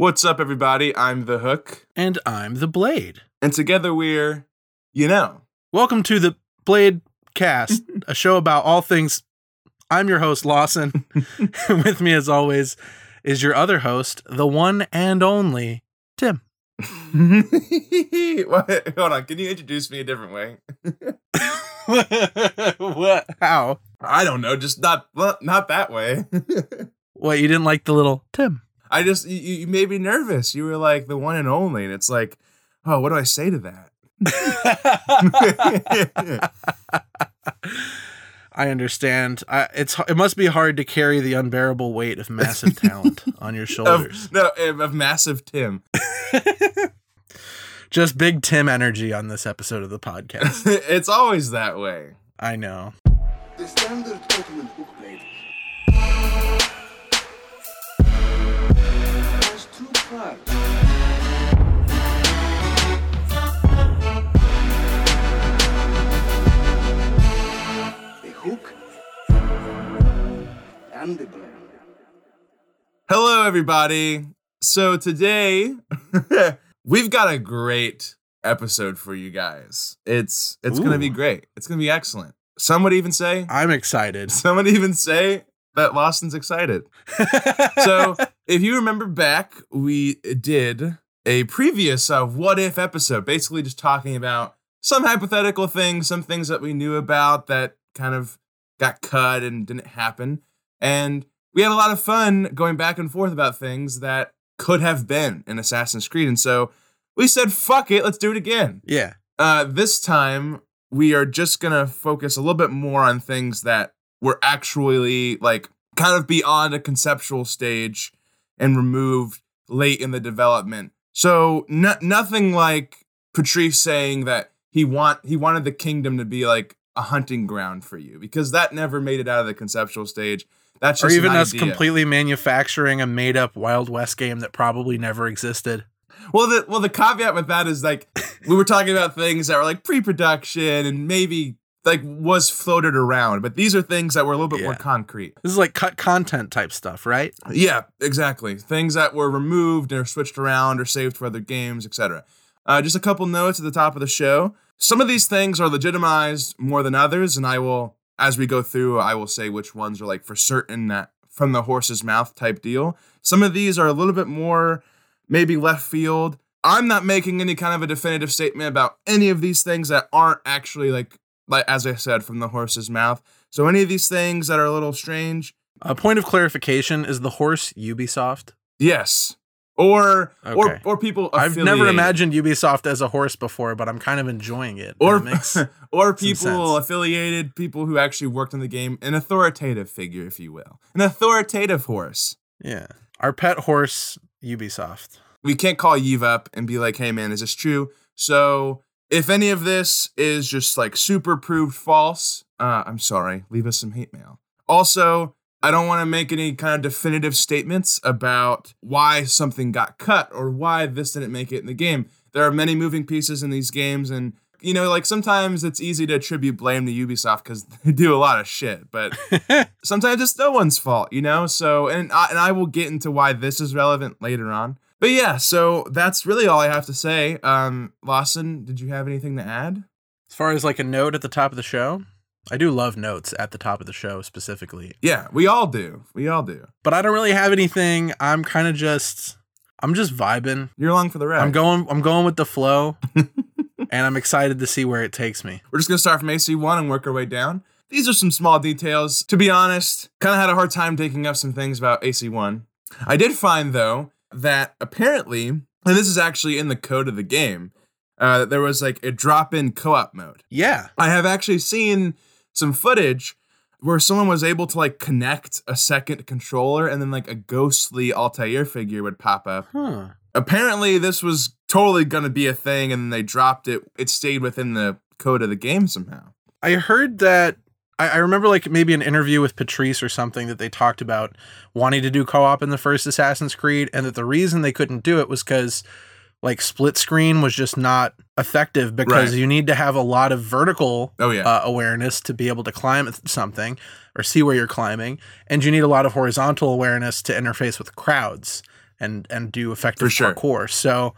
What's up, everybody? I'm the Hook, And I'm the Blade. and together we're, you know, Welcome to the Blade Cast, a show about all things. I'm your host, Lawson. With me, as always, is your other host, the one and only Tim. what? Hold on. Can you introduce me a different way? what? How? I don't know. Just not well, not that way. What, you didn't like the little Tim? I just you, you made me nervous. You were like the one and only, and it's like, oh, what do I say to that? I understand. I, it's it must be hard to carry the unbearable weight of massive talent on your shoulders. of, no, of of massive Tim. Just big Tim energy on this episode of the podcast. it's always that way. I know. The hook blade has two parts. The hook and the blade. Hello, everybody. So today we've got a great episode for you guys. It's it's gonna be great. It's gonna be excellent. Some would even say, I'm excited. some would even say that Lawson's excited. So if you remember back, we did a previous uh, what if episode, basically just talking about some hypothetical things, some things that we knew about that kind of got cut and didn't happen. And we had a lot of fun going back and forth about things that could have been in Assassin's Creed. And so we said, fuck it, let's do it again. yeah. Uh, this time we are just gonna focus a little bit more on things that were actually like kind of beyond a conceptual stage and removed late in the development. So no- nothing like Patrice saying that he want he wanted the kingdom to be like a hunting ground for you because that never made it out of the conceptual stage. That's Or even us idea. completely manufacturing a made up Wild West game that probably never existed. Well, the well the caveat with that is like we were talking about things that were like pre-production and maybe like was floated around, but these are things that were a little bit more concrete. This is like cut content type stuff, right? Yeah, exactly. Things that were removed or switched around or saved for other games, etc. Uh, just a couple notes at the top of the show. Some of these things are legitimized more than others, and I will, as we go through, I will say which ones are like for certain that from the horse's mouth type deal. Some of these are a little bit more maybe left field. I'm not making any kind of a definitive statement about any of these things that aren't actually like like as I said from the horse's mouth. So any of these things that are a little strange, A point of clarification is the horse Ubisoft. Yes. Or or Okay. or people I've never imagined Ubisoft as a horse before, but I'm kind of enjoying it. or it or people affiliated, people who actually worked in the game, an authoritative figure, if you will. An authoritative horse. yeah. Our pet horse Ubisoft. We can't call Yves up and be like, hey man, is this true? So if any of this is just like super proved false, uh, I'm sorry. Leave us some hate mail. Also, I don't want to make any kind of definitive statements about why something got cut or why this didn't make it in the game. There are many moving pieces in these games, and you know, like sometimes it's easy to attribute blame to Ubisoft because they do a lot of shit, but sometimes it's no one's fault, you know. So, and I, and I will get into why this is relevant later on. But yeah, so that's really all I have to say. Um, Lawson, did you have anything to add? As far as like a note at the top of the show, I do love notes at the top of the show specifically. Yeah, we all do. We all do. But I don't really have anything. I'm kind of just I'm just vibing. You're along for the ride. I'm going I'm going with the flow. and I'm excited to see where it takes me. We're just gonna start from AC1 and work our way down. These are some small details. To be honest, kind of had a hard time taking up some things about AC1. I did find though that apparently, and this is actually in the code of the game, uh, there was like a drop-in co-op mode. Yeah. I have actually seen some footage where someone was able to like connect a second controller and then like a ghostly Altair figure would pop up. Huh. Apparently, this was totally going to be a thing and they dropped it. It stayed within the code of the game somehow. I heard that I, I remember like maybe an interview with Patrice or something that they talked about wanting to do co-op in the first Assassin's Creed, and that the reason they couldn't do it was because like split screen was just not effective because Right. you need to have a lot of vertical Oh, yeah. uh, awareness to be able to climb something or see where you're climbing, and you need a lot of horizontal awareness to interface with crowds. and and do effective sure. parkour. So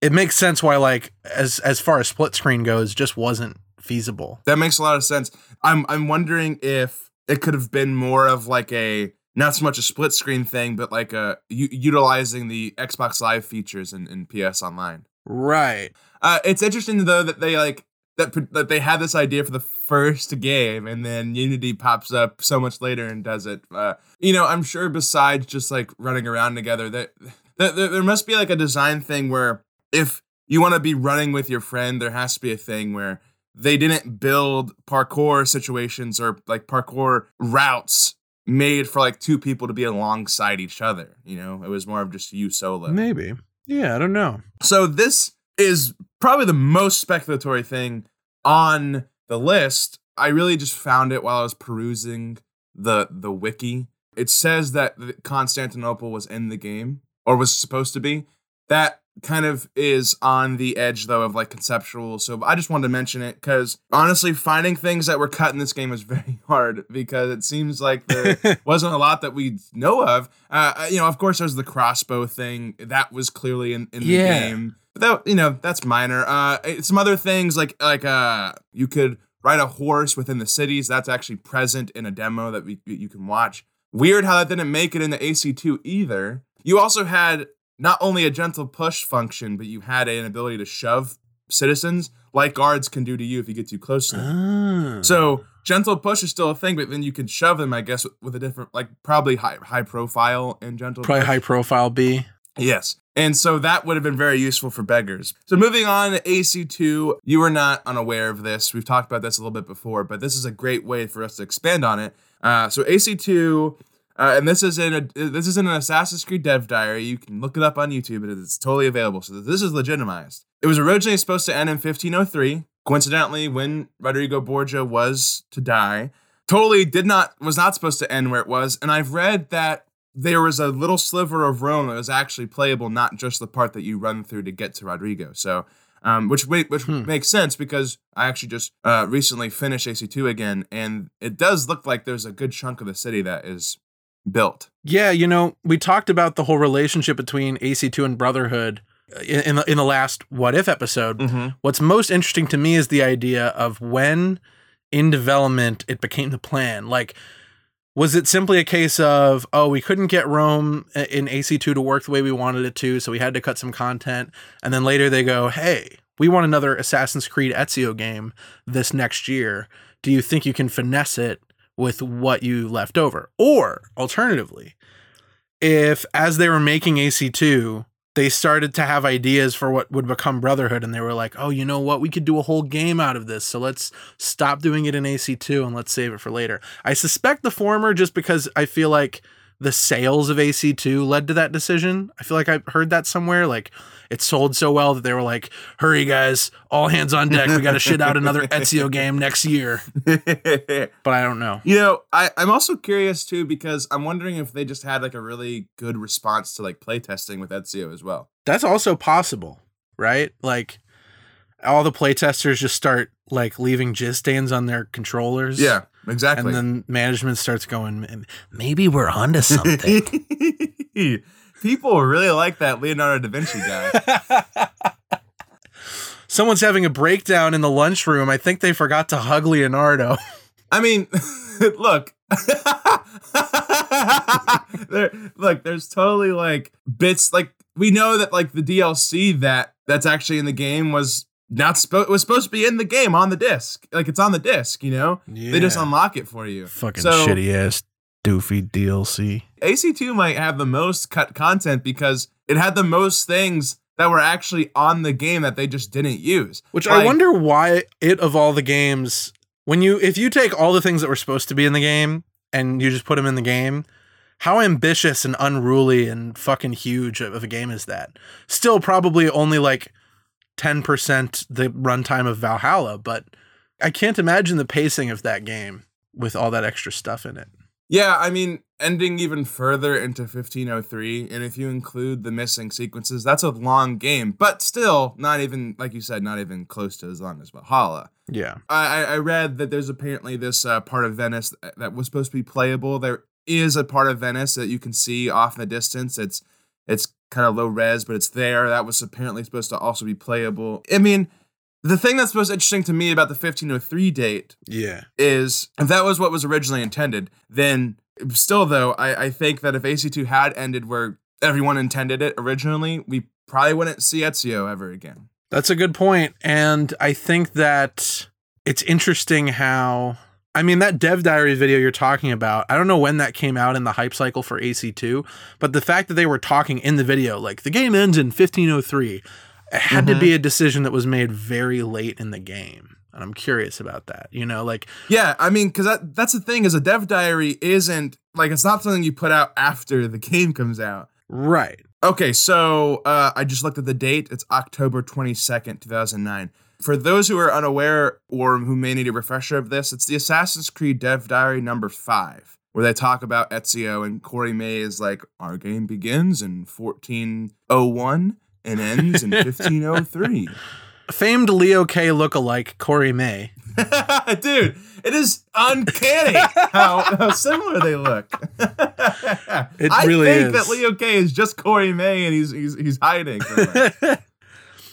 it makes sense why like as as far as split screen goes, just wasn't feasible. That makes a lot of sense. I'm I'm wondering if it could have been more of like a not so much a split screen thing, but like a u- utilizing the Xbox Live features in, in PS Online. Right. Uh, it's interesting though that they like that that they had this idea for the first game, and then Unity pops up so much later and does it. Uh, you know, I'm sure besides just like running around together, that that there, there must be like a design thing where if you want to be running with your friend, there has to be a thing where they didn't build parkour situations or like parkour routes made for like two people to be alongside each other. You know, it was more of just you solo. Maybe. Yeah, I don't know. So this is probably the most speculatory thing on the list. I really just found it while I was perusing the the wiki. It says that Constantinople was in the game or was supposed to be. That kind of is on the edge though of like conceptual. So I just wanted to mention it because honestly, finding things that were cut in this game was very hard because it seems like there wasn't a lot that we know of. Uh, you know, of course, there's the crossbow thing that was clearly in, in the Yeah. game. But that you know that's minor. Uh, some other things like like uh, you could ride a horse within the cities. That's actually present in a demo that we, you can watch. Weird how that didn't make it in the AC2 either. You also had not only a gentle push function, but you had an ability to shove citizens like guards can do to you if you get too close to them. Ah. So gentle push is still a thing, but then you can shove them, I guess, with a different, like probably high high profile and gentle. probably push. high profile B. Yes. And so that would have been very useful for beggars. So moving on to AC2, you were not unaware of this. We've talked about this a little bit before, but this is a great way for us to expand on it. Uh, so AC2, uh, and this is in a this is in an Assassin's Creed dev diary. You can look it up on YouTube, it's totally available. So this is legitimized. It was originally supposed to end in 1503. Coincidentally, when Rodrigo Borgia was to die, totally did not was not supposed to end where it was. And I've read that there was a little sliver of Rome that was actually playable, not just the part that you run through to get to Rodrigo. So, um, which which Hmm. makes sense because I actually just uh, recently finished AC2 again, and it does look like there's a good chunk of the city that is built. Yeah, you know, we talked about the whole relationship between AC2 and Brotherhood uh, in, in the in the last What If episode. Mm-hmm. What's most interesting to me is the idea of when in development it became the plan. Like, was it simply a case of, oh, we couldn't get Rome in AC2 to work the way we wanted it to, so we had to cut some content? And then later they go, hey, we want another Assassin's Creed Ezio game this next year. Do you think you can finesse it with what you left over? Or alternatively, if as they were making AC2, they started to have ideas for what would become Brotherhood, and they were like, "Oh, you know what? We could do a whole game out of this. So let's stop doing it in AC2 and let's save it for later." I suspect the former, just because I feel like the sales of AC2 led to that decision. I feel like I heard that somewhere. Like it sold so well that they were like, "Hurry, guys! All hands on deck! We got to shit out another Ezio game next year." But I don't know. You know, I, I'm also curious too because I'm wondering if they just had like a really good response to like playtesting with Ezio as well. That's also possible, right? Like all the playtesters just start like leaving jizz stains on their controllers. Yeah, exactly. And then management starts going, maybe we're onto something. People really like that Leonardo da Vinci guy. Someone's having a breakdown in the lunchroom. I think they forgot to hug Leonardo. I mean, look. there, look, there's totally like bits like we know that like the DLC that that's actually in the game was not supposed was supposed to be in the game on the disc. Like it's on the disc, you know? They just unlock it for you. Fucking So- shitty ass doofy DLC. AC2 might have the most cut content because it had the most things that were actually on the game that they just didn't use. Which I wonder why it of all the games, when you if you take all the things that were supposed to be in the game and you just put them in the game, how ambitious and unruly and fucking huge of a game is that? Still probably only like 10% the runtime of Valhalla, but I can't imagine the pacing of that game with all that extra stuff in it. Yeah, I mean, ending even further into 1503, and if you include the missing sequences, that's a long game, but still not even, like you said, not even close to as long as Valhalla. Yeah. I, I- read that there's apparently this uh, part of Venice that was supposed to be playable. There is a part of Venice that you can see off in the distance. It's It's kind of low res, but it's there. That was apparently supposed to also be playable. I mean, the thing that's most interesting to me about the 1503 date Yeah. is if that was what was originally intended, then still though, I, I think that if AC2 had ended where everyone intended it originally, we probably wouldn't see Ezio ever again. That's a good point. And I think that it's interesting how I mean that dev diary video you're talking about, I don't know when that came out in the hype cycle for AC2, but the fact that they were talking in the video like the game ends in 1503 it had to Mhm. be a decision that was made very late in the game. And I'm curious about that. You know, like Yeah, I mean, because that, that's the thing is a dev diary isn't like it's not something you put out after the game comes out. right. Okay, so uh, I just looked at the date. It's October 22nd, 2009. For those who are unaware or who may need a refresher of this, it's the Assassin's Creed Dev Diary number five, where they talk about Ezio and Corey May is like, our game begins in 1401 and ends in 1503. Famed Leo K lookalike Corey May. Dude, it is uncanny how, how similar they look. It I really think is. that Leo K is just Corey May and he's he's, he's hiding. it.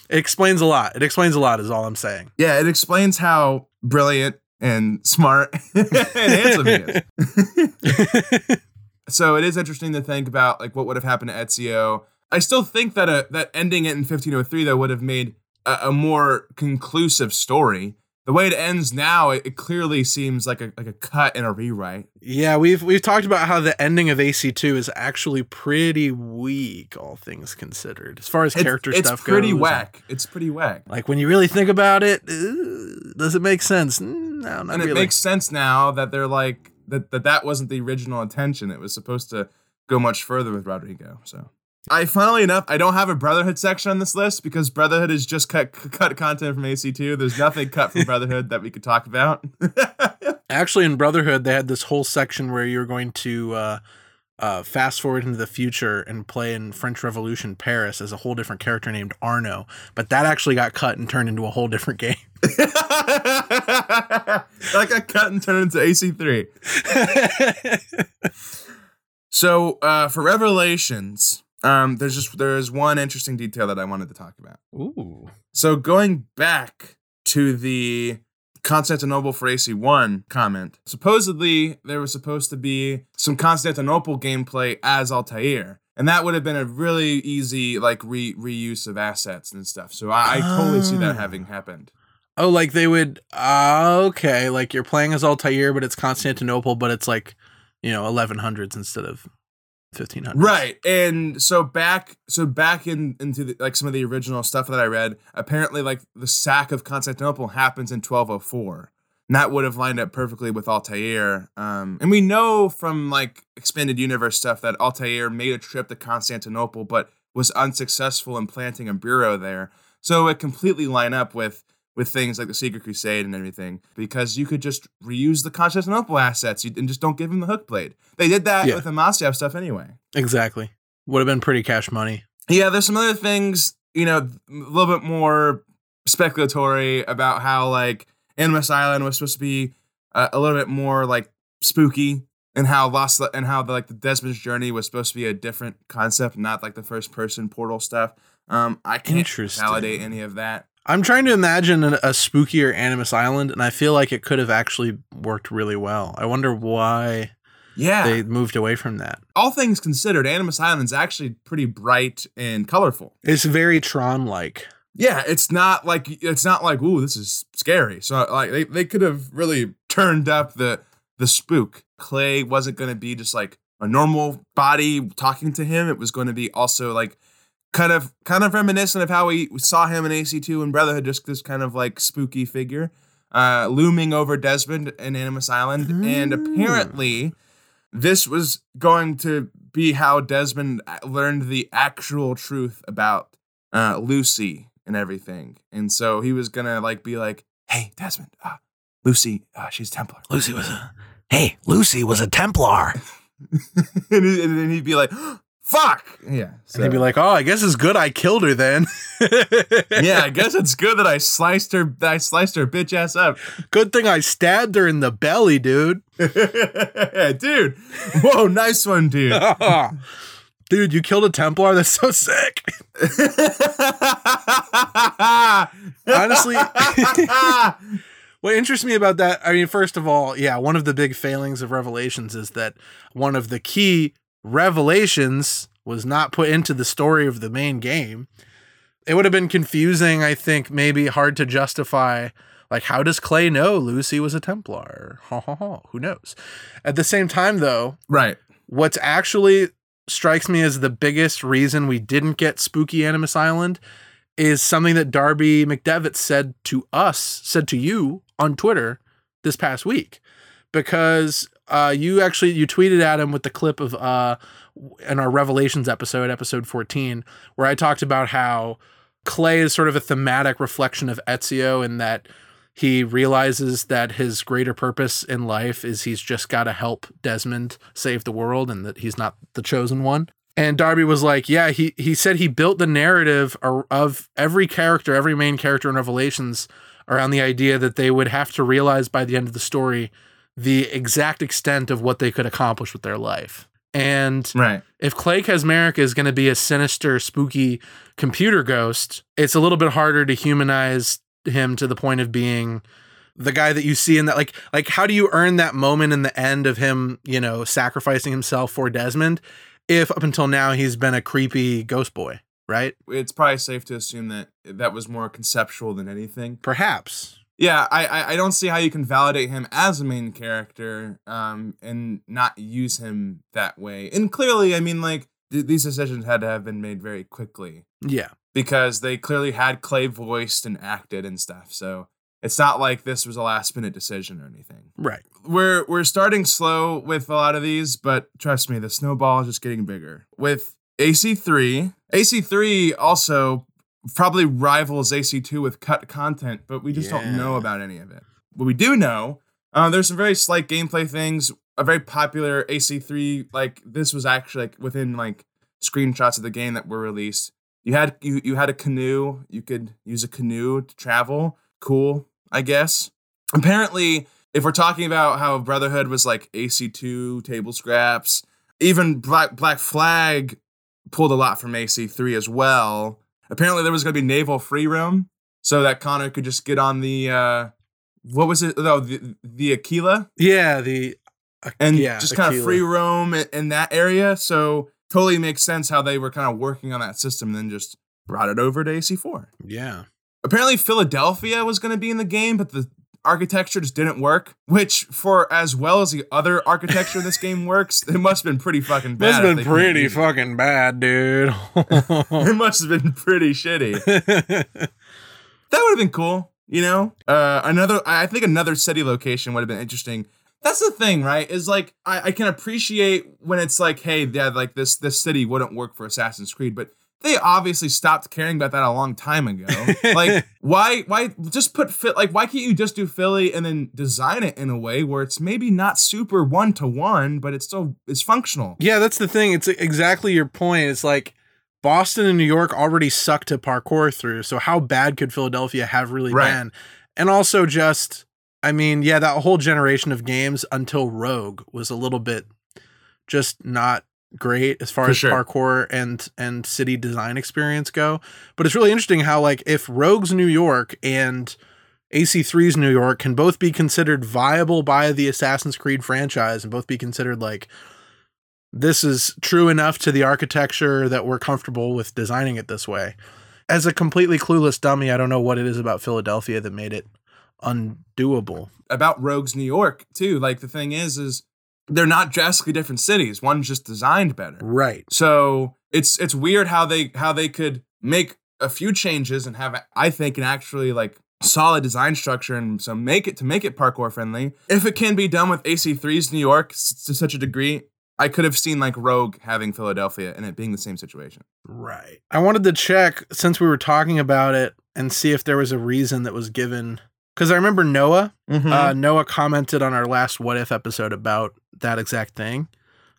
explains a lot. It explains a lot is all I'm saying. yeah, it explains how brilliant and smart and handsome he is. so it is interesting to think about like what would have happened to Ezio. I still think that a that ending it in 1503 though would have made a, a more conclusive story. The way it ends now, it, it clearly seems like a like a cut and a rewrite. Yeah, we've we've talked about how the ending of AC2 is actually pretty weak, all things considered, as far as character it's stuff goes. It's pretty whack. It's pretty whack. Like when you really think about it, uh, does it make sense? Mm, No, not and it makes sense now that they're like that, that that wasn't the original intention. It was supposed to go much further with Rodrigo. So I funnily enough, I don't have a Brotherhood section on this list because Brotherhood is just cut cut content from AC2. There's nothing cut from Brotherhood that we could talk about. Actually, in Brotherhood, they had this whole section where you were going to uh, uh, fast forward into the future and play in French Revolution Paris as a whole different character named Arno, but that actually got cut and turned into a whole different game. like a cut and turned into AC3. So uh, for Revelations, um, there's just there is one interesting detail that I wanted to talk about. Ooh. So going back to the Constantinople for AC1 comment, supposedly there was supposed to be some Constantinople gameplay as Altair. And that would have been a really easy like re- reuse of assets and stuff. So I, I totally see that Ah. having happened. Oh, like they would. Uh, okay, like you're playing as Altair, but it's Constantinople, but it's like, you know, 1100s instead of 1500s. Right. And so back so back in into the, like some of the original stuff that I read, apparently like the sack of Constantinople happens in 1204. And that would have lined up perfectly with Altair. Um, and we know from like expanded universe stuff that Altair made a trip to Constantinople, but was unsuccessful in planting a bureau there. So it completely line up with with things like the Secret Crusade and everything, because you could just reuse the Constantinople assets and just don't give them the hook blade. They did that Yeah. with the Masyaf stuff anyway. Exactly. Would have been pretty cash money. Yeah, there's some other things, you know, a little bit more speculatory about how like Animus Island was supposed to be uh, a little bit more like spooky, and how Lost and how the, like the Desmond's journey was supposed to be a different concept, not like the first person portal stuff. Um, I can't validate any of that. I'm trying to imagine a, a spookier Animus Island, and I feel like it could have actually worked really well. I wonder why Yeah, they moved away from that. all things considered, Animus Island's actually pretty bright and colorful. It's very Tron like. Yeah, it's not like it's not like ooh, this is scary. So like they, they could have really turned up the the spook. Clay wasn't going to be just like a normal body talking to him. It was going to be also like kind of kind of reminiscent of how we saw him in AC2 and Brotherhood, just this kind of like spooky figure uh, looming over Desmond and Animus Island. And Mm. apparently, this was going to be how Desmond learned the actual truth about uh, Lucy and everything. And so he was gonna like be like, "Hey, Desmond, uh, Lucy, uh, she's Templar," Lucy was a. Hey, Lucy was a Templar. and, and then he'd be like, "Fuck, yeah." And he'd be like, "Oh, I guess it's good I killed her then." "Yeah, I guess it's good that I sliced her. I sliced her bitch ass up." Good thing I stabbed her in the belly, dude. dude, whoa, nice one, dude. Dude, you killed a Templar? That's so sick. Honestly- What interests me about that, I mean, first of all, yeah, one of the big failings of Revelations is that one of the key revelations was not put into the story of the main game. It would have been confusing, I think, maybe hard to justify. Like, how does Clay know Lucy was a Templar? Ha ha ha. Who knows? At the same time, though, right. what's actually strikes me as the biggest reason we didn't get spooky animus island is something that darby mcdevitt said to us said to you on twitter this past week because uh, you actually you tweeted at him with the clip of uh, in our revelations episode episode 14 where i talked about how clay is sort of a thematic reflection of ezio in that he realizes that his greater purpose in life is he's just got to help Desmond save the world and that he's not the chosen one. And Darby was like, yeah, he he said he built the narrative of every character, every main character in Revelations around the idea that they would have to realize by the end of the story the exact extent of what they could accomplish with their life. And Right. if Clay Kaczmarek is going to be a sinister, spooky computer ghost, it's a little bit harder to humanize him to the point of being the guy that you see in that like like how do you earn that moment in the end of him, you know, sacrificing himself for Desmond if up until now he's been a creepy ghost boy, right? It's probably safe to assume that that was more conceptual than anything. Perhaps. Yeah, I, I I don't see how you can validate him as a main character, um, and not use him that way. And clearly, I mean, like th- these decisions had to have been made very quickly Yeah. because they clearly had Clay voiced and acted and stuff. So it's not like this was a last minute decision or anything. Right. We're we're starting slow with a lot of these, but trust me, the snowball is just getting bigger. With AC3, AC3 also probably rivals AC2 with cut content, but we just don't know about any of it. What we do know, uh, there's some very slight gameplay things. A very popular AC3, like this was actually like within like screenshots of the game that were released. You had you you had a canoe. You could use a canoe to travel. Cool, I guess. Apparently, if we're talking about how Brotherhood was like AC2 table scraps, even Black Black Flag pulled a lot from AC3 as well. Apparently, there was going to be naval free roam, so that Connor could just get on the uh, what was it? No, the the Aquila Yeah, the uh, and yeah, just kind of free roam in, in that area. So totally makes sense how they were kind of working on that system, and then just brought it over to AC4. Yeah. Apparently, Philadelphia was going to be in the game, but the architecture just didn't work. Which, for as well as the other architecture in this game works, it must have been pretty fucking bad. That's if been pretty fucking bad, dude. It must have been pretty shitty. That would have been cool, you know. Uh, another, I think another city location would have been interesting. That's the thing, right? Is like I, I can appreciate when it's like, hey, yeah, like this this city wouldn't work for Assassin's Creed, but they obviously stopped caring about that a long time ago. like, why why just put like why can't you just do Philly and then design it in a way where it's maybe not super one to one, but it's still it's functional. Yeah, that's the thing. It's exactly your point. It's like Boston and New York already suck to parkour through. So how bad could Philadelphia have really Right. been? And also just I mean, yeah, that whole generation of games until Rogue was a little bit just not great as far For as sure. parkour and and city design experience go. But it's really interesting how like if Rogue's New York and AC3's New York can both be considered viable by the Assassin's Creed franchise and both be considered like this is true enough to the architecture that we're comfortable with designing it this way. As a completely clueless dummy, I don't know what it is about Philadelphia that made it undoable. about Rogues New York too. Like the thing is, is they're not drastically different cities. One's just designed better. Right. So it's it's weird how they how they could make a few changes and have I think an actually like solid design structure and so make it to make it parkour friendly. If it can be done with AC3's New York to such a degree, I could have seen like Rogue having Philadelphia and it being the same situation. Right. I wanted to check since we were talking about it and see if there was a reason that was given. Because I remember Noah. Uh, Noah commented on our last What If episode about that exact thing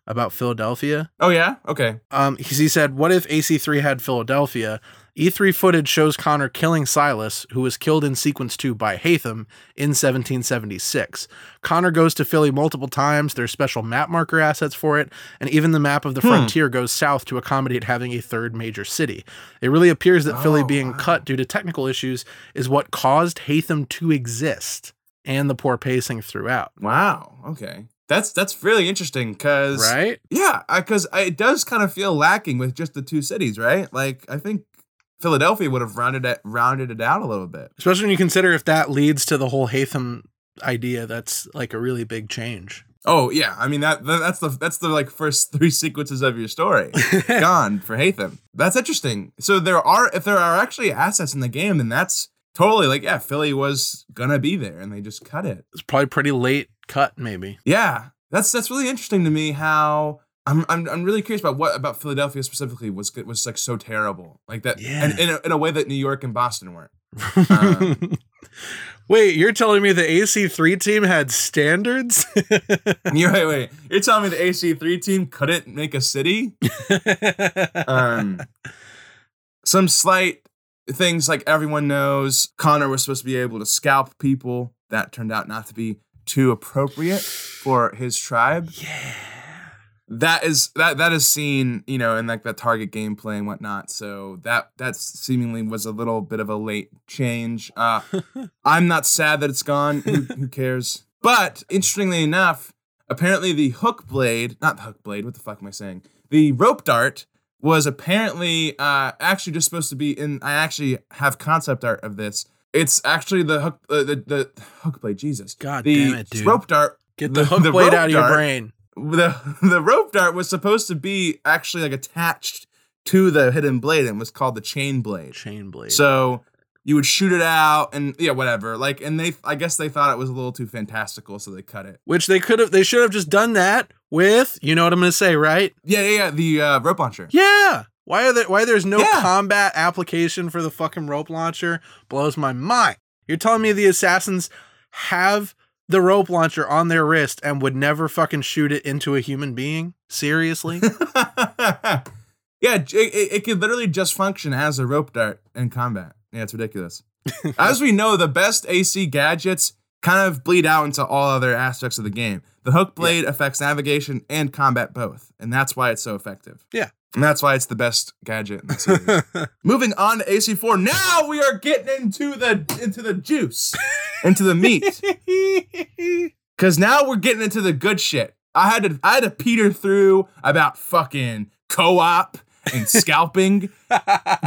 about Philadelphia. oh yeah, okay. Um, he, he said, "What if AC3 had Philadelphia? E3 footage shows Connor killing Silas, who was killed in sequence 2 by Haytham in 1776. Connor goes to Philly multiple times, there's special map marker assets for it, and even the map of the hmm. frontier goes south to accommodate having a third major city. It really appears that Philly Oh, being wow. cut due to technical issues is what caused Haytham to exist, and the poor pacing throughout. Wow. Okay. That's that's really interesting because Right? yeah, because it does kind of feel lacking with just the two cities, right? Like I think Philadelphia would have rounded it rounded it out a little bit. Especially when you consider if that leads to the whole Haytham idea, that's like a really big change. Oh yeah, I mean that that- that's the that's the like first three sequences of your story gone for Haytham. That's interesting. So there are if there are actually assets in the game, then that's totally like yeah, Philly was gonna be there and they just cut it. It's probably pretty late cut, maybe. Yeah, that's that's really interesting to me. How I'm I'm, I'm really curious about what about Philadelphia specifically was was like so terrible, like that, Yeah. and in a, in a way that New York and Boston weren't. Uh. Wait, you're telling me the AC3 team had standards? You wait, wait, you're telling me the AC3 team couldn't make a city? Um, some slight things like everyone knows Connor was supposed to be able to scalp people. That turned out not to be too appropriate for his tribe. yeah. That is that that is seen you know in like the target gameplay and whatnot. So that that seemingly was a little bit of a late change. Uh i'm not sad that it's gone. Who, who cares? But interestingly enough apparently the hook blade not the hook blade what the fuck am i saying? The rope dart was apparently uh actually just supposed to be in i actually have concept art of this. It's actually the hook uh, the the hook blade jesus. God the damn it, dude. rope dart Get the, the- hook the blade out of your dart- brain. The the rope dart was supposed to be actually like attached to the hidden blade and was called the chain blade. Chain blade. So you would shoot it out and yeah, whatever. Like and they I guess they thought it was a little too fantastical, so they cut it. Which they could have, they should have just done that with, you know what I'm to say, right? Yeah, yeah, yeah. The uh, rope launcher. Yeah. Why are there, why there's no Yeah. combat application for the fucking rope launcher blows my mind. You're telling me the assassins have the rope launcher on their wrist and would never fucking shoot it into a human being? Seriously? yeah, it, it, it could literally just function as a rope dart in combat. Yeah, it's ridiculous. as we know, the best AC gadgets kind of bleed out into all other aspects of the game. The hook blade affects navigation and combat both, and that's why it's so effective. Yeah. And that's why it's the best gadget in the series. Moving on to AC4. Now we are getting into the into the juice, into the meat. Cause now we're getting into the good shit. I had to I had to peter through about fucking co-op and scalping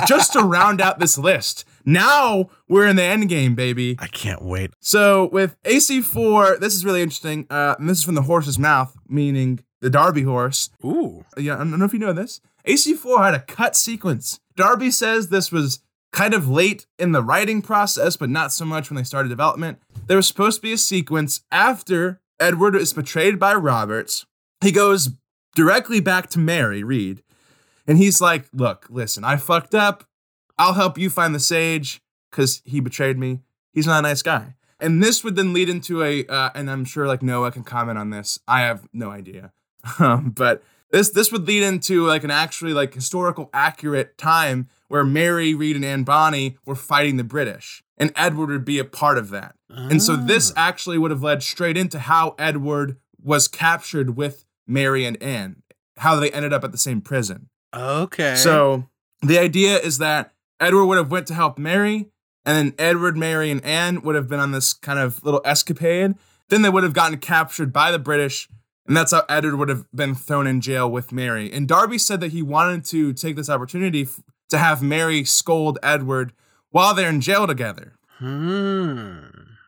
just to round out this list. Now we're in the end game, baby. I can't wait. So with AC4, this is really interesting. Uh, and this is from the horse's mouth, meaning the Darby horse. Ooh. Yeah, I don't know if you know this. AC4 had a cut sequence. Darby says this was kind of late in the writing process, but not so much when they started development. There was supposed to be a sequence after Edward is betrayed by Roberts. He goes directly back to Mary Read, and he's like, "Look, listen, I fucked up. I'll help you find the sage because he betrayed me. He's not a nice guy." And this would then lead into a, uh, and I'm sure like Noah can comment on this. I have no idea, um, but this this would lead into like an actually like historical accurate time where Mary Read and Anne Bonny were fighting the British, and Edward would be a part of that. And so this actually would have led straight into how Edward was captured with Mary and Anne, how they ended up at the same prison. Okay. So the idea is that Edward would have went to help Mary, and then Edward, Mary, and Anne would have been on this kind of little escapade. Then they would have gotten captured by the British, and that's how Edward would have been thrown in jail with Mary. And Darby said that he wanted to take this opportunity f- to have Mary scold Edward while they're in jail together. Hmm.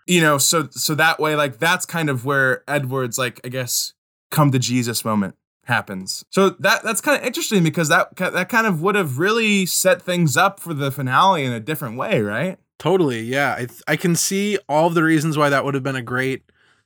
You know, so so that way, like that's kind of where Edward's like, I guess, come to Jesus moment happens. So that that's kind of interesting because that that kind of would have really set things up for the finale in a different way, right? Totally. Yeah. I I can see all of the reasons why that would have been a great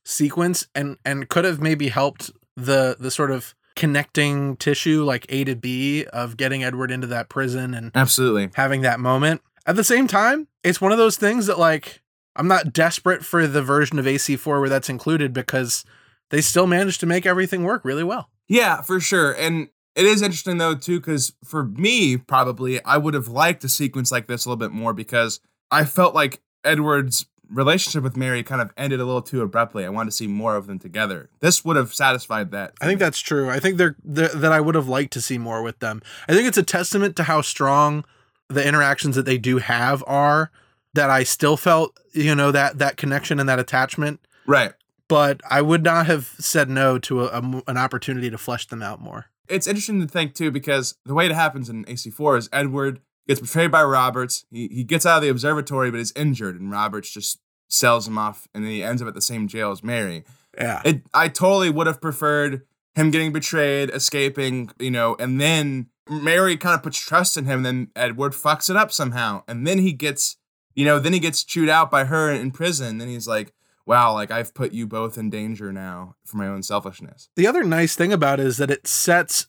sequence and and could have maybe helped the the sort of connecting tissue like A to B of getting Edward into that prison and Absolutely. having that moment. At the same time, it's one of those things that like I'm not desperate for the version of AC4 where that's included because they still managed to make everything work really well. Yeah, for sure. And it is interesting though too, because for me, probably I would have liked a sequence like this a little bit more because I felt like Edward's relationship with Mary kind of ended a little too abruptly. I wanted to see more of them together. This would have satisfied that. I think that's true. I think they're, they that I would have liked to see more with them. I think it's a testament to how strong the interactions that they do have are that I still felt, you know, that that connection and that attachment. right. But I would not have said no to a, a an opportunity to flesh them out more. It's interesting to think too because the way it happens in AC4 is Edward gets betrayed by Roberts. He he gets out of the observatory, but is injured, and Roberts just sells him off, and then he ends up at the same jail as Mary. Yeah. It I totally would have preferred him getting betrayed, escaping, you know, and then Mary kind of puts trust in him, and then Edward fucks it up somehow. And then he gets, you know, then he gets chewed out by her in prison. Then he's like, wow, like I've put you both in danger now for my own selfishness. The other nice thing about it is that it sets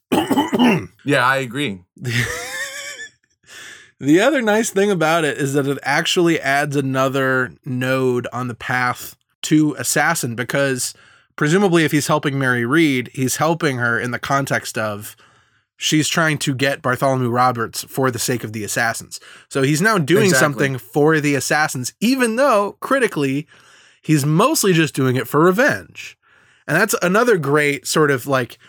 Yeah, I agree. The other nice thing about it is that it actually adds another node on the path to assassin because presumably if he's helping Mary Read, he's helping her in the context of she's trying to get Bartholomew Roberts for the sake of the assassins. So he's now doing Exactly. something for the assassins even though critically he's mostly just doing it for revenge. And that's another great sort of like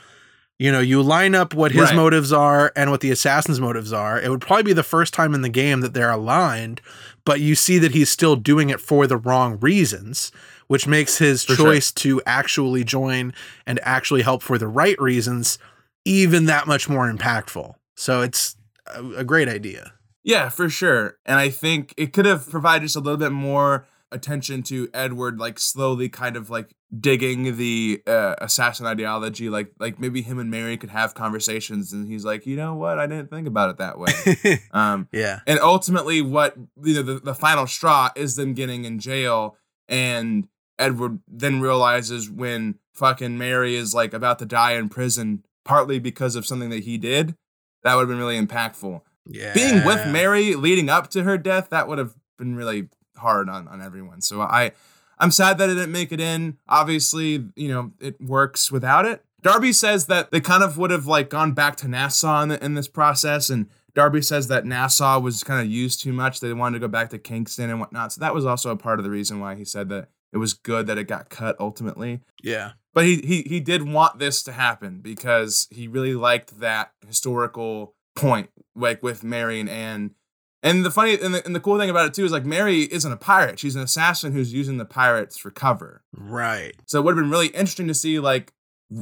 you know, you line up what his Right. motives are and what the assassin's motives are. It would probably be the first time in the game that they're aligned, but you see that he's still doing it for the wrong reasons, which makes his For sure. choice to actually join and actually help for the right reasons even that much more impactful. So it's a, a great idea. Yeah, for sure. And I think it could have provided just a little bit more attention to Edward, like slowly kind of like digging the uh, assassin ideology. Like, like maybe him and Mary could have conversations, and he's like, you know what, I didn't think about it that way. um, yeah. and ultimately, what you know, the, the final straw is them getting in jail, and Edward then realizes when fucking Mary is like about to die in prison, partly because of something that he did. That would have been really impactful Yeah. being with Mary leading up to her death, that would have been really hard on, on everyone. So I I'm sad that it didn't make it in. Obviously, you know, it works without it. Darby says that they kind of would have like gone back to Nassau in, the, in this process, and Darby says that Nassau was kind of used too much. They wanted to go back to Kingston and whatnot. So that was also a part of the reason why he said that it was good that it got cut ultimately. Yeah. But he he he did want this to happen because he really liked that historical point, like with Mary and Anne. And the funny and the, and the cool thing about it too is like Mary isn't a pirate; she's an assassin who's using the pirates for cover. Right. So it would have been really interesting to see like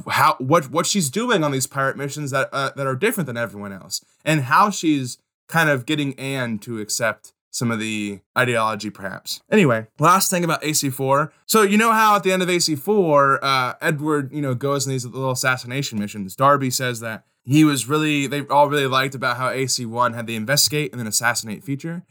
how what what she's doing on these pirate missions that uh, that are different than everyone else, and how she's kind of getting Anne to accept some of the ideology, perhaps. Anyway, last thing about AC4. So you know how at the end of AC4, uh, Edward you know goes on these little assassination missions. Darby says that he was really they all really liked about how AC1 had the investigate and then assassinate feature.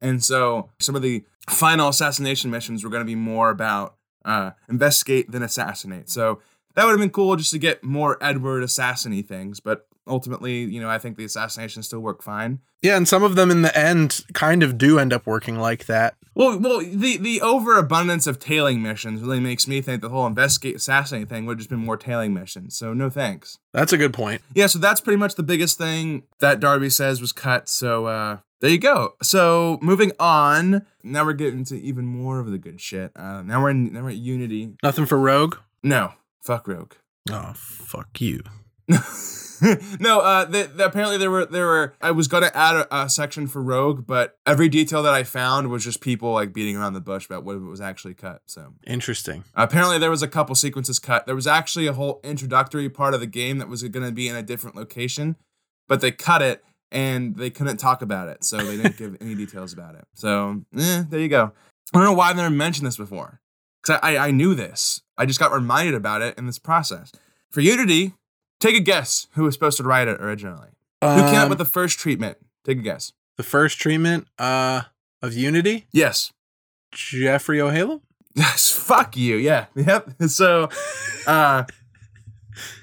And so some of the final assassination missions were going to be more about uh, investigate than assassinate. So that would have been cool just to get more Edward assassiny things. But ultimately, you know, I think the assassinations still work fine. Yeah, and some of them in the end kind of do end up working like that. Well, well, the the overabundance of tailing missions really makes me think the whole investigate assassinate thing would have just been more tailing missions. So no thanks. That's a good point. Yeah, so that's pretty much the biggest thing that Darby says was cut. So uh there you go. So moving on, now we're getting to even more of the good shit. Uh, now we're in, now we're at Unity. Nothing for Rogue? No, fuck Rogue. Oh, fuck you. no, uh, the, the, apparently there were there were. I was gonna add a, a section for Rogue, but every detail that I found was just people like beating around the bush about what was actually cut. So Interesting. apparently there was a couple sequences cut. There was actually a whole introductory part of the game that was going to be in a different location, but they cut it and they couldn't talk about it, so they didn't give any details about it. So eh, there you go. I don't know why I've never mentioned this before because I, I I knew this. I just got reminded about it in this process. For Unity, take a guess who was supposed to write it originally. Who came up Um, with the first treatment? Take a guess. the first treatment uh, of Unity? Yes. Jeffrey Yohalem? Yes. Fuck you. Yeah. Yep. So, uh,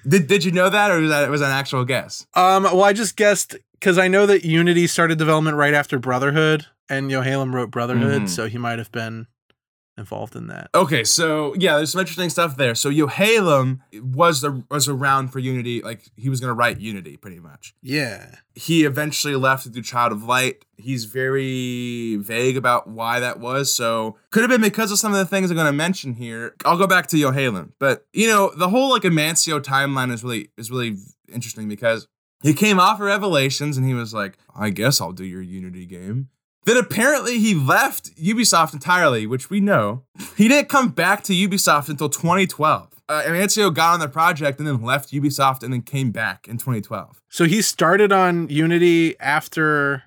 did did you know that, or was that it was an actual guess? Um, well, I just guessed because I know that Unity started development right after Brotherhood, and Yohalem wrote Brotherhood, Mhm. so he might have been involved in that. Okay, so yeah, there's some interesting stuff there. So Yohalem was the was around for Unity, like he was gonna write Unity pretty much. Yeah. He eventually left to do Child of Light. He's very vague about why that was. So could have been because of some of the things I'm gonna mention here. I'll go back to Yohalem. But you know, the whole like Amancio timeline is really is really interesting because he came off of Revelations and he was like, I guess I'll do your Unity game. Then apparently he left Ubisoft entirely, which we know. He didn't come back to Ubisoft until 2012. Uh, Amancio got on the project and then left Ubisoft and then came back in 2012. So he started on Unity after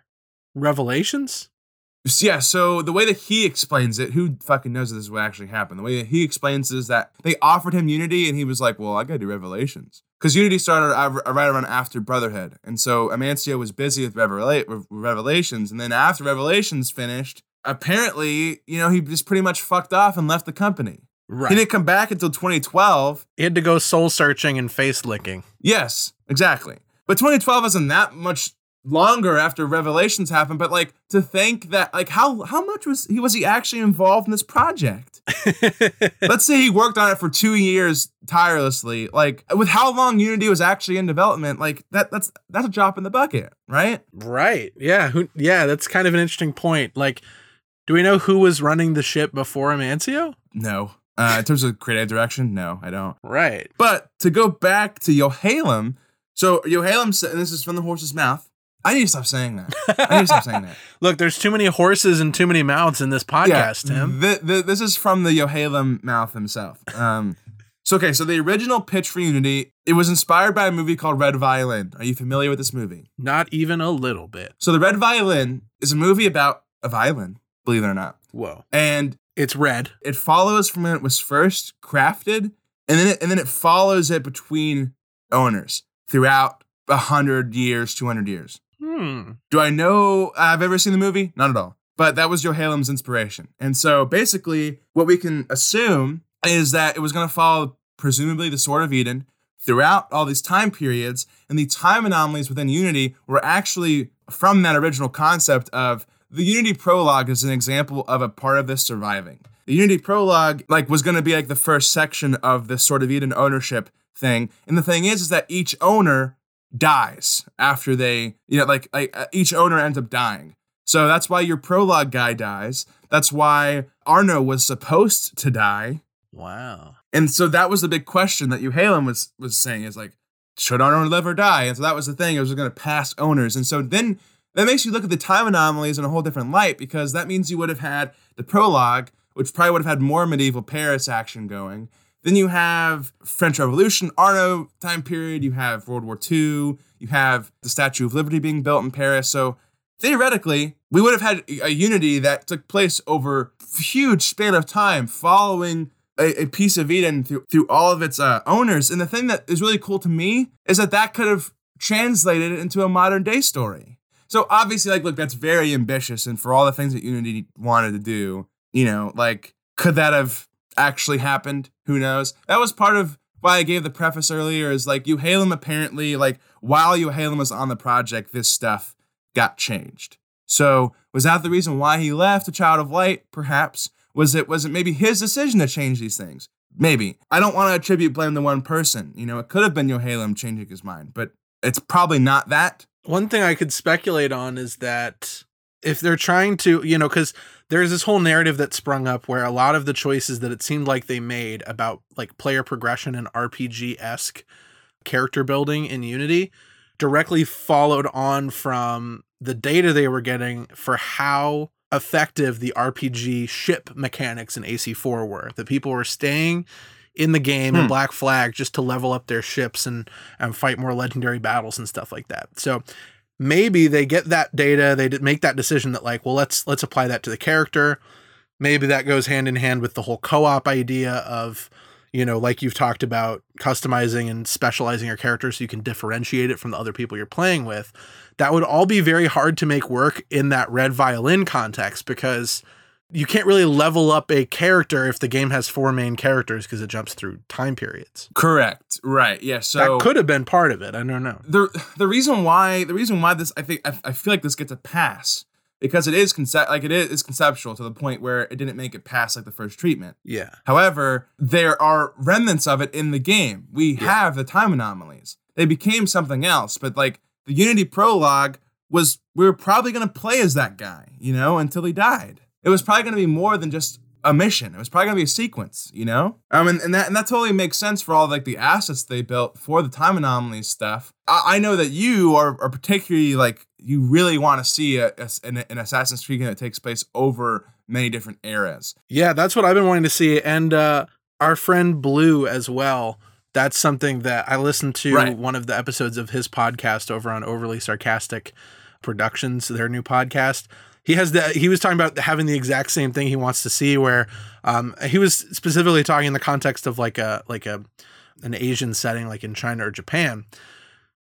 Revelations? Yeah, so the way that he explains it, who fucking knows if this is what actually happened? The way that he explains it is that they offered him Unity and he was like, well, I gotta do Revelations. Because Unity started right around after Brotherhood. And so Amancio was busy with, Revela- with Revelations. And then after Revelations finished, apparently, you know, he just pretty much fucked off and left the company. Right. He didn't come back until 2012. He had to go soul searching and face licking. Yes, exactly. But 2012 wasn't that much longer after Revelations happened. But like to think that like how how much was he was he actually involved in this project? Let's say he worked on it for two years tirelessly. Like with how long Unity was actually in development, like that that's that's a drop in the bucket, right? right. Yeah. Who yeah, that's kind of an interesting point. Like, do we know who was running the ship before Amancio? No. Uh, in terms of creative direction, no, I don't. Right. But to go back to Yohalem, so Yohalem said, and this is from the horse's mouth. I need to stop saying that. I need to stop saying that. Look, there's too many horses and too many mouths in this podcast, Tim. th- th- this is from the Yohalem mouth himself. Um, so okay, so the original pitch for Unity, it was inspired by a movie called Red Violin. Are you familiar with this movie? Not even a little bit. So the Red Violin is a movie about a violin, believe it or not, Whoa. and It's red. it follows from when it was first crafted, and then it, and then it follows it between owners throughout a hundred years, two hundred years. Hmm. Do I know I've ever seen the movie? Not at all. But that was Yohalem's inspiration. And so basically, what we can assume is that it was going to follow presumably the Sword of Eden throughout all these time periods. And the time anomalies within Unity were actually from that original concept of the Unity prologue is an example of a part of this surviving. The Unity prologue like was going to be like the first section of the Sword of Eden ownership thing. And the thing is, is that each owner dies after they, you know, like, like uh, each owner ends up dying. So that's why your prologue guy dies. That's why Arno was supposed to die. Wow. And so that was the big question that Yohalem was was saying is like, should Arno live or die? And so that was the thing. It was going to pass owners. And so then that makes you look at the time anomalies in a whole different light because that means you would have had the prologue, which probably would have had more medieval Paris action going. Then you have French Revolution, Arno time period. You have World War II. You have the Statue of Liberty being built in Paris. So theoretically, we would have had a unity that took place over a huge span of time following a, a piece of Eden through, through all of its uh, owners. And the thing that is really cool to me is that that could have translated into a modern day story. So obviously, like, look, that's very ambitious. And for all the things that Unity wanted to do, you know, like, could that have actually happened? Who knows? That was part of why I gave the preface earlier is like, Yohalem apparently, like, while Yohalem was on the project, this stuff got changed. So was that the reason why he left a child of light? Perhaps. Was it was it maybe his decision to change these things? Maybe. I don't want to attribute blame to one person. You know, it could have been Yohalem changing his mind, but it's probably not that. One thing I could speculate on is that if they're trying to, you know, because there's this whole narrative that sprung up where a lot of the choices that it seemed like they made about like player progression and RPG esque character building in Unity directly followed on from the data they were getting for how effective the RPG ship mechanics in AC4 were. That people were staying in the game in Hmm. Black Flag just to level up their ships and and fight more legendary battles and stuff like that. So maybe they get that data, they make that decision that like, well, let's let's apply that to the character. Maybe that goes hand in hand with the whole co-op idea of you know, like you've talked about customizing and specializing your character so you can differentiate it from the other people you're playing with. That would all be very hard to make work in that red violin context because you can't really level up a character if the game has four main characters because it jumps through time periods. Correct. Right. Yeah. So that could have been part of it. I don't know. the the reason why the reason why this I think I, I feel like this gets a pass because it is concept like it is conceptual to the point where it didn't make it past like the first treatment. Yeah. However, there are remnants of it in the game. We Yeah. have the time anomalies. They became something else, but like the Unity prologue was we were probably going to play as that guy, you know, until he died. It was probably going to be more than just a mission. It was probably going to be a sequence, you know? Um and, and that and that totally makes sense for all like the assets they built for the time anomalies stuff. I, I know that you are, are particularly like you really want to see a, a- an, an Assassin's Creed game that takes place over many different eras. Yeah, that's what I've been wanting to see. And uh, our friend Blue as well. That's something that I listened to Right. one of the episodes of his podcast over on Overly Sarcastic Productions, their new podcast. He has the he was talking about having the exact same thing he wants to see where um he was specifically talking in the context of like a like a an Asian setting like in China or Japan.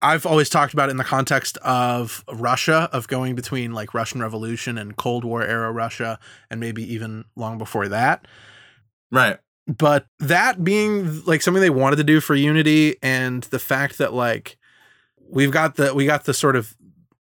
I've always talked about it in the context of Russia, of going between like Russian Revolution and Cold War era Russia, and maybe even long before that. Right. But that being like something they wanted to do for Unity, and the fact that like we've got the we got the sort of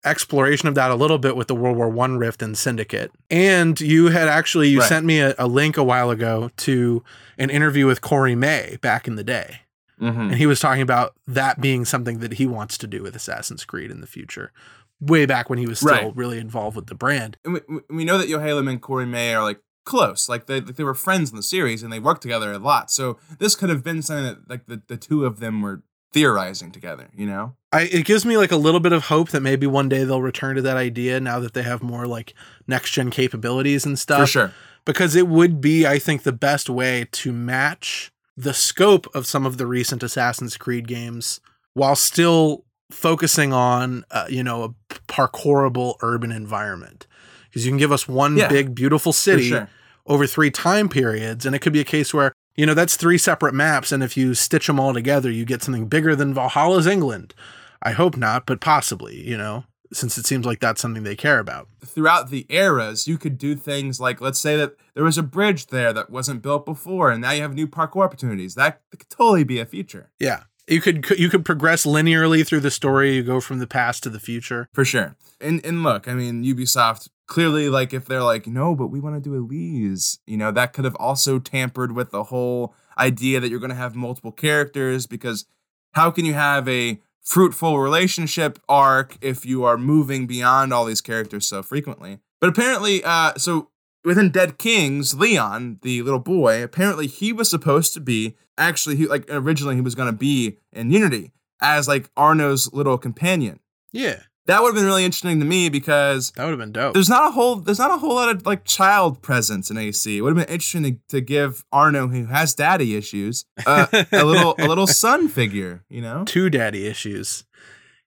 exploration of that a little bit with the World War One rift and Syndicate. And you had actually you Right. sent me a, a link a while ago to an interview with Corey May back in the day. Mm-hmm. And he was talking about that being something that he wants to do with Assassin's Creed in the future. Way back when he was still Right. really involved with the brand. and we, we- know that Yohalem and Corey May are like close, like they they were friends in the series and they worked together a lot. So this could have been something that like the, the two of them were theorizing together. You know? I it gives me like a little bit of hope that maybe one day they'll return to that idea now that they have more like next gen capabilities and stuff. For sure. Because it would be, I think, the best way to match the scope of some of the recent Assassin's Creed games while still focusing on, uh, you know, a parkourable urban environment. Because you can give us one Yeah. big, beautiful city sure. over three time periods, and it could be a case where you know that's three separate maps, and if you stitch them all together, you get something bigger than Valhalla's England. I hope not, but possibly. You know, since it seems like that's something they care about. Throughout the eras, you could do things like let's say that there was a bridge there that wasn't built before, and now you have new parkour opportunities. That could totally be a feature. Yeah, you could you could progress linearly through the story. You go from the past to the future. For sure. And and look, I mean, Ubisoft clearly like if they're like, no, but we want to do Elise, you know, that could have also tampered with the whole idea that you're gonna have multiple characters because how can you have a fruitful relationship arc if you are moving beyond all these characters so frequently? But apparently, uh, so within Dead Kings, Leon, the little boy, apparently he was supposed to be actually he like originally he was gonna be in Unity as like Arno's little companion Yeah, that would have been really interesting to me because that would have been dope. there's not a whole there's not a whole lot of like child presence in AC. It would have been interesting to, to give Arno, who has daddy issues, uh, a little a little son figure. You know, Two daddy issues.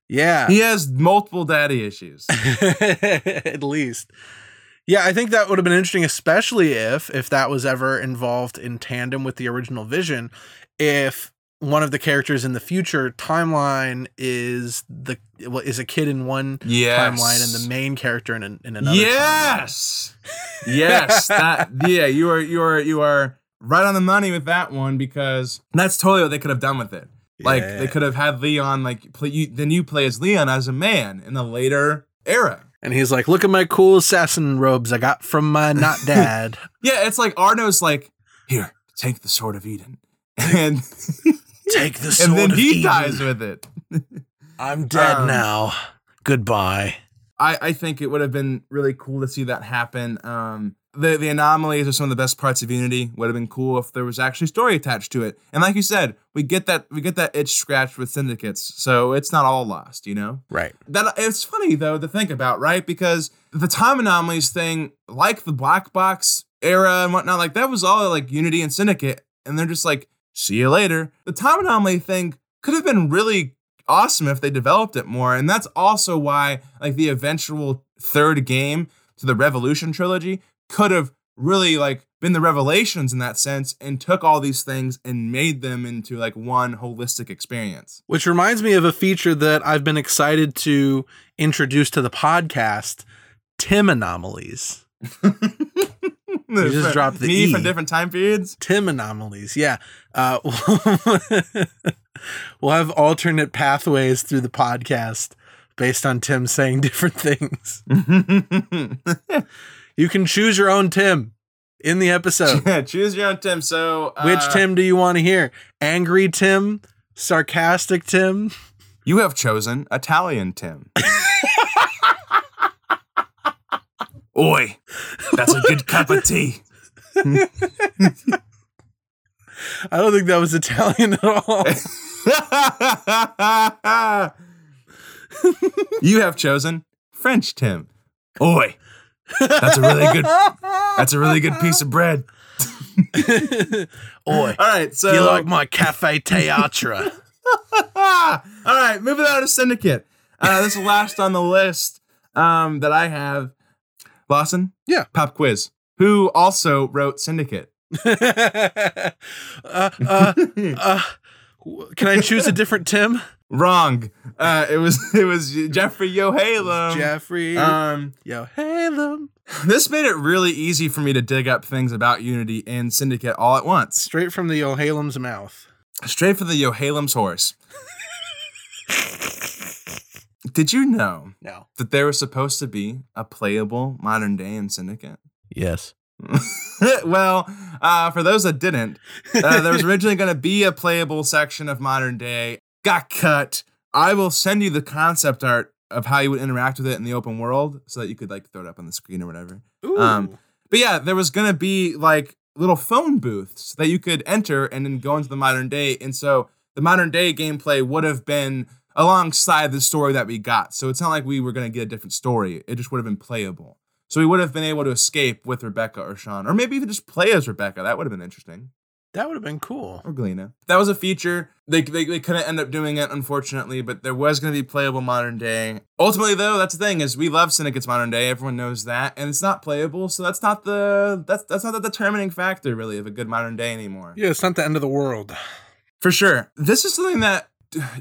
Yeah, he has multiple daddy issues. at least. Yeah, I think that would have been interesting, especially if if that was ever involved in tandem with the original vision. If one of the characters in the future timeline is the well, is a kid in one Yes. timeline and the main character in, in another. timeline. Yes, yes, that yeah, you are you are you are right on the money with that one because that's totally what they could have done with it. Like Yeah. they could have had Leon like play you then you play as Leon as a man in the later era. And he's like, "Look at my cool assassin robes I got from my not dad." Yeah, it's like Arno's like, here, take the sword of Eden. And Take the sword. and sword then of he Eden. dies with it. I'm dead Um, now. Goodbye. I, I think it would have been really cool to see that happen. Um, the the anomalies are some of the best parts of Unity. Would have been cool if there was actually story attached to it. And like you said, we get that we get that itch scratched with syndicates, so it's not all lost, you know. Right. That it's funny though to think about, right? Because the time anomalies thing, like the black box era and whatnot, like that was all like Unity and Syndicate, and they're just like, see you later. The time anomaly thing could have been really awesome if they developed it more, and that's also why like the eventual third game to the Revolution trilogy could have really like been the revelations in that sense and took all these things and made them into like one holistic experience. Which reminds me of a feature that I've been excited to introduce to the podcast Tim anomalies. you just dropped the me E. from different time periods. Tim anomalies. Yeah. Uh, we'll have alternate pathways through the podcast based on Tim saying different things. You can choose your own Tim in the episode. Yeah, choose your own Tim. So, uh, Which Tim do you want to hear? Angry Tim? Sarcastic Tim? You have chosen Italian Tim. Oi, that's a good cup of tea. I don't think that was Italian at all. you have chosen French Tim. Oi, that's a really good. That's a really good piece of bread. Oi, All right, so you like my cafe teatra? All right, moving on to Syndicate. Uh, this is last on the list um, that I have. Lawson? Yeah. Pop quiz. Who also wrote Syndicate? uh, uh, uh, can I choose a different Tim? Wrong. Uh, it was it was Jeffrey Yohalem. Jeffrey. Um, Yo, Halem. this made it really easy for me to dig up things about Unity and Syndicate all at once. Straight from the Yo Halem's mouth. Straight from the Yohalem's horse. Did you know No. that there was supposed to be a playable modern day in Syndicate? Yes. well, uh, for those that didn't, uh, there was originally going to be a playable section of modern day. Got cut. I will send you the concept art of how you would interact with it in the open world, so that you could like throw it up on the screen or whatever. Ooh. Um, But yeah, there was going to be like little phone booths that you could enter and then go into the modern day, and so the modern day gameplay would have been alongside the story that we got. So it's not like we were going to get a different story. It just would have been playable. So we would have been able to escape with Rebecca or Sean, or maybe even just play as Rebecca. That would have been interesting. that would have been cool. Or Galina. That was a feature. They, they, they couldn't end up doing it, unfortunately, but there was going to be playable modern day. Ultimately, though, that's the thing is we love Syndicate's modern day. Everyone knows that, and it's not playable. So that's not the that's that's not the determining factor really of a good modern day anymore. Yeah, it's not the end of the world. For sure. This is something that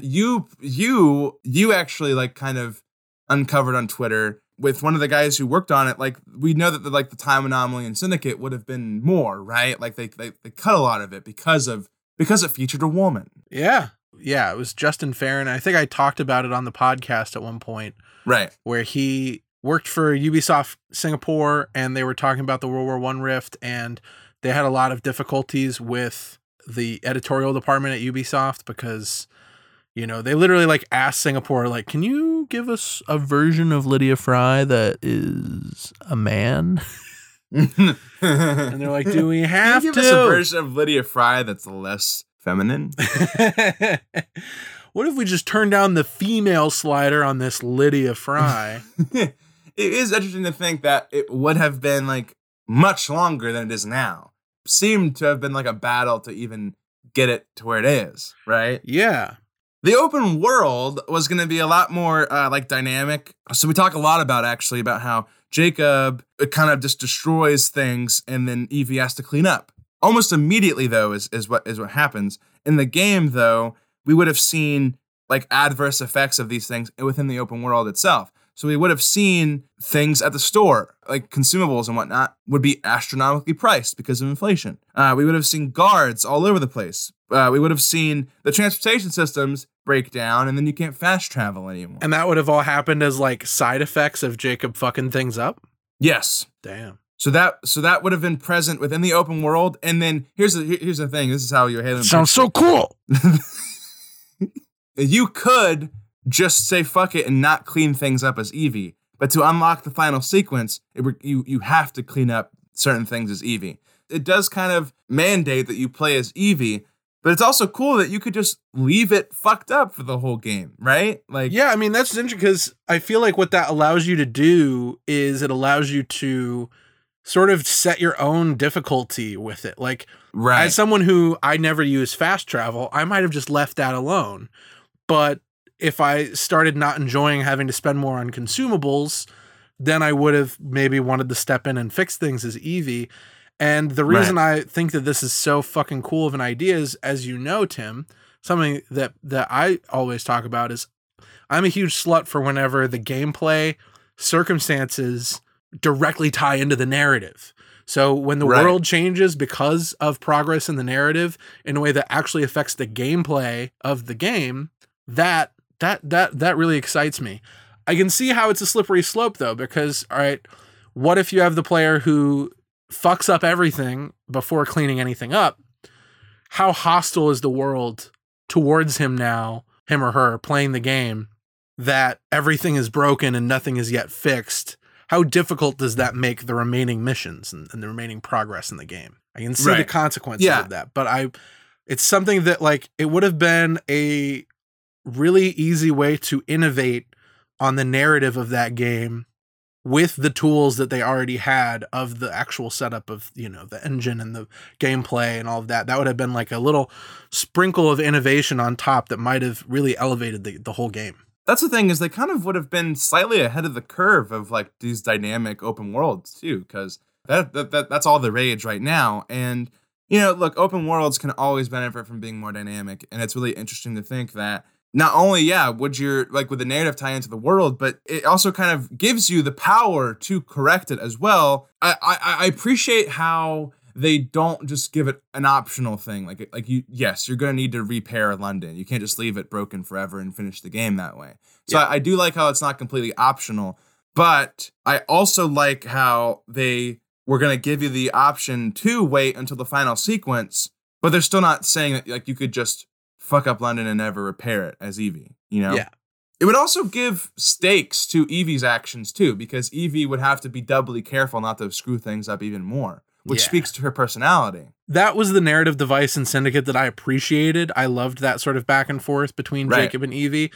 you you you actually like kind of uncovered on Twitter with one of the guys who worked on it. Like we know that the, like the time anomaly and syndicate would have been more, right? Like they, they they cut a lot of it because of because it featured a woman. Yeah. Yeah, it was Justin Farron. I think I talked about it on the podcast at one point Right. where he worked for Ubisoft Singapore and they were talking about the World War One rift and they had a lot of difficulties with the editorial department at Ubisoft because you know they literally like asked Singapore like can you give us a version of Lydia Fry that is a man and they're like do we have give to us a version of Lydia Fry that's less feminine? what if we just turn down the female slider on this Lydia Fry it is interesting to think that it would have been like much longer than it is now. Seemed to have been like a battle to even get it to where it is, right? yeah The open world was going to be a lot more uh, like dynamic. So we talk a lot about actually about how Jacob uh, kind of just destroys things and then Evie has to clean up. Almost immediately though is is what is what happens. In the game though, we would have seen like adverse effects of these things within the open world itself. So we would have seen things at the store, like consumables and whatnot, would be astronomically priced because of inflation. Uh, we would have seen guards all over the place. Uh, we would have seen the transportation systems break down, and then you can't fast travel anymore. And that would have all happened as like side effects of Jacob fucking things up. yes, Damn. so that so that would have been present within the open world. And then here's the here's the thing. This is how you Halo. Sounds so cool. you could just say fuck it and not clean things up as Evie. But to unlock the final sequence, it, you you have to clean up certain things as Evie. It does kind of mandate that you play as Evie, but it's also cool that you could just leave it fucked up for the whole game, right? Like Yeah, I mean that's interesting because I feel like what that allows you to do is it allows you to sort of set your own difficulty with it. Like right. as someone who I never use fast travel, I might have just left that alone. But if I started not enjoying having to spend more on consumables, then I would have maybe wanted to step in and fix things as Evie. And the reason I think that this is so fucking cool of an idea is, as you know, Tim, something that that I always talk about is I'm a huge slut for whenever the gameplay circumstances directly tie into the narrative. So when the Right. world changes because of progress in the narrative in a way that actually affects the gameplay of the game, that that that that really excites me. I can see how it's a slippery slope though, because all right, what if you have the player who fucks up everything before cleaning anything up? How hostile is the world towards him now, him or her playing the game, that everything is broken and nothing is yet fixed? How difficult does that make the remaining missions and, and the remaining progress in the game? I can see the consequences Yeah. of that, but I, it's something that like it would have been a really easy way to innovate on the narrative of that game with the tools that they already had of the actual setup of you know the engine and the gameplay and all of that that would have been like a little sprinkle of innovation on top that might have really elevated the, the whole game That's the thing is they kind of would have been slightly ahead of the curve of like these dynamic open worlds too, because that, that, that that's all the rage right now. And you know, look, open worlds can always benefit from being more dynamic, and it's really interesting to think that not only yeah would your like with the narrative tie into the world, but it also kind of gives you the power to correct it as well. I I, I appreciate how they don't just give it an optional thing like like you yes you're going to need to repair london you can't just leave it broken forever and finish the game that way so Yeah. I, I do like how it's not completely optional but i also like how they were going to give you the option to wait until the final sequence but they're still not saying that like you could just fuck up london and never repair it as evie you know Yeah. it would also give stakes to Evie's actions too, because Evie would have to be doubly careful not to screw things up even more, which Yeah. speaks to her personality. that was the narrative device in syndicate that i appreciated i loved that sort of back and forth between Right. jacob and evie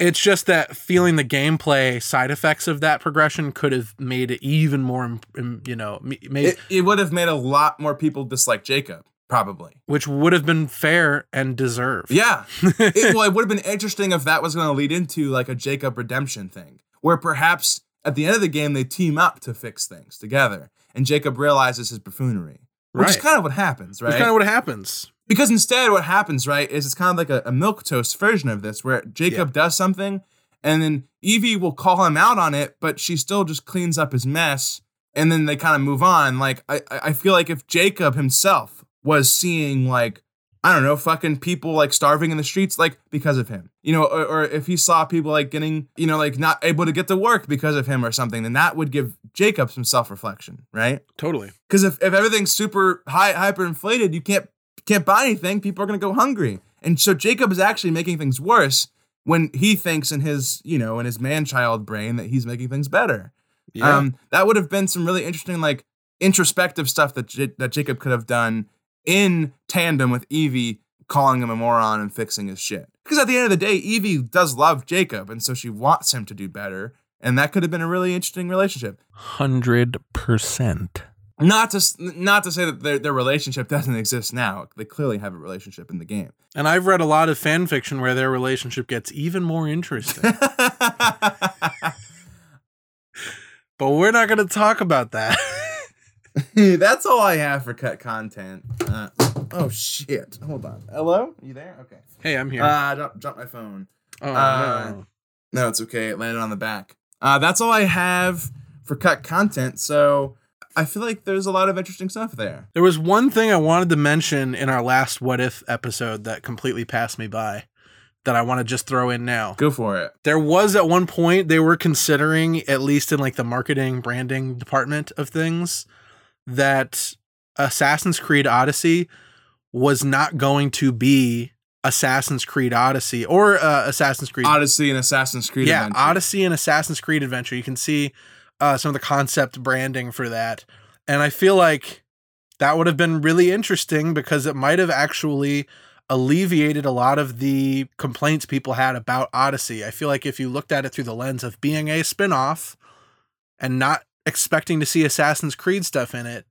it's just that feeling the gameplay side effects of that progression could have made it even more you know made It, it would have made a lot more people dislike Jacob, probably. which would have been fair and deserved. Yeah. it, well, it would have been interesting if that was going to lead into like a Jacob redemption thing, where perhaps at the end of the game they team up to fix things together, and Jacob realizes his buffoonery, which is kind of what happens, right? Which kind of what happens. Because instead, what happens, right, is it's kind of like a, a milk toast version of this, where Jacob does something, and then Evie will call him out on it, but she still just cleans up his mess, and then they kind of move on. Like I I feel like if Jacob himself was seeing like I don't know, fucking people like starving in the streets, like because of him, you know, or, or if he saw people like getting, you know, like not able to get to work because of him or something, then that would give Jacob some self reflection, right? Totally. Because if, if everything's super high hyperinflated, you can't can't buy anything. People are gonna go hungry, and so Jacob is actually making things worse when he thinks in his you know in his man child brain that he's making things better. Yeah. Um, that would have been some really interesting like introspective stuff that J- that Jacob could have done in tandem with Evie calling him a moron and fixing his shit. Because at the end of the day, Evie does love Jacob, and so she wants him to do better. And that could have been a really interesting relationship. Hundred percent. Not to not to say that their, their relationship doesn't exist now. They clearly have a relationship in the game. and I've read a lot of fan fiction where their relationship gets even more interesting. but we're not going to talk about that. That's all I have for cut content. Uh, oh shit! Hold on. Hello, you there? Okay. hey, I'm here. Uh, drop, drop my phone. oh, uh, no. No, it's okay. It landed on the back. Uh, that's all I have for cut content. So I feel like there's a lot of interesting stuff there. There was one thing I wanted to mention in our last What If episode that completely passed me by that I want to just throw in now. Go for it. There was at one point they were considering, at least in like the marketing branding department of things, that Assassin's Creed Odyssey was not going to be Assassin's Creed Odyssey or uh, Assassin's Creed. Odyssey and Assassin's Creed. yeah, Adventure. Odyssey and Assassin's Creed Adventure. You can see uh, some of the concept branding for that, and I feel like that would have been really interesting because it might have actually alleviated a lot of the complaints people had about Odyssey. I feel like if you looked at it through the lens of being a spin-off and not expecting to see Assassin's Creed stuff in it,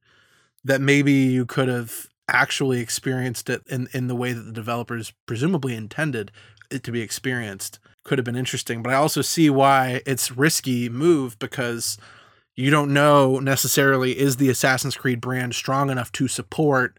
that maybe you could have actually experienced it in, in the way that the developers presumably intended it to be experienced could have been interesting. But I also see why it's risky move because you don't know necessarily is the Assassin's Creed brand strong enough to support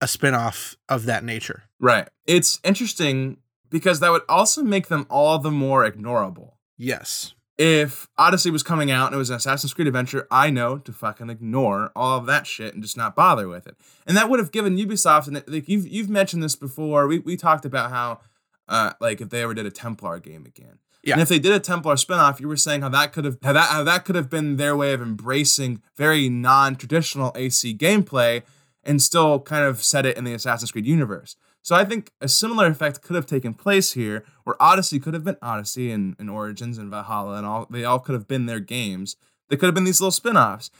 a spin-off of that nature. Right. It's interesting because that would also make them all the more ignorable. Yes. If Odyssey was coming out and it was an Assassin's Creed adventure, I know to fucking ignore all of that shit and just not bother with it. And that would have given Ubisoft, and like you've you've mentioned this before. We we talked about how uh, like if they ever did a Templar game again. Yeah. And if they did a Templar spinoff, you were saying how that could have how that how that could have been their way of embracing very non-traditional AC gameplay and still kind of set it in the Assassin's Creed universe. So I think a similar effect could have taken place here, where Odyssey could have been Odyssey and, and Origins and Valhalla and all they all could have been their games. They could have been these little spin-offs.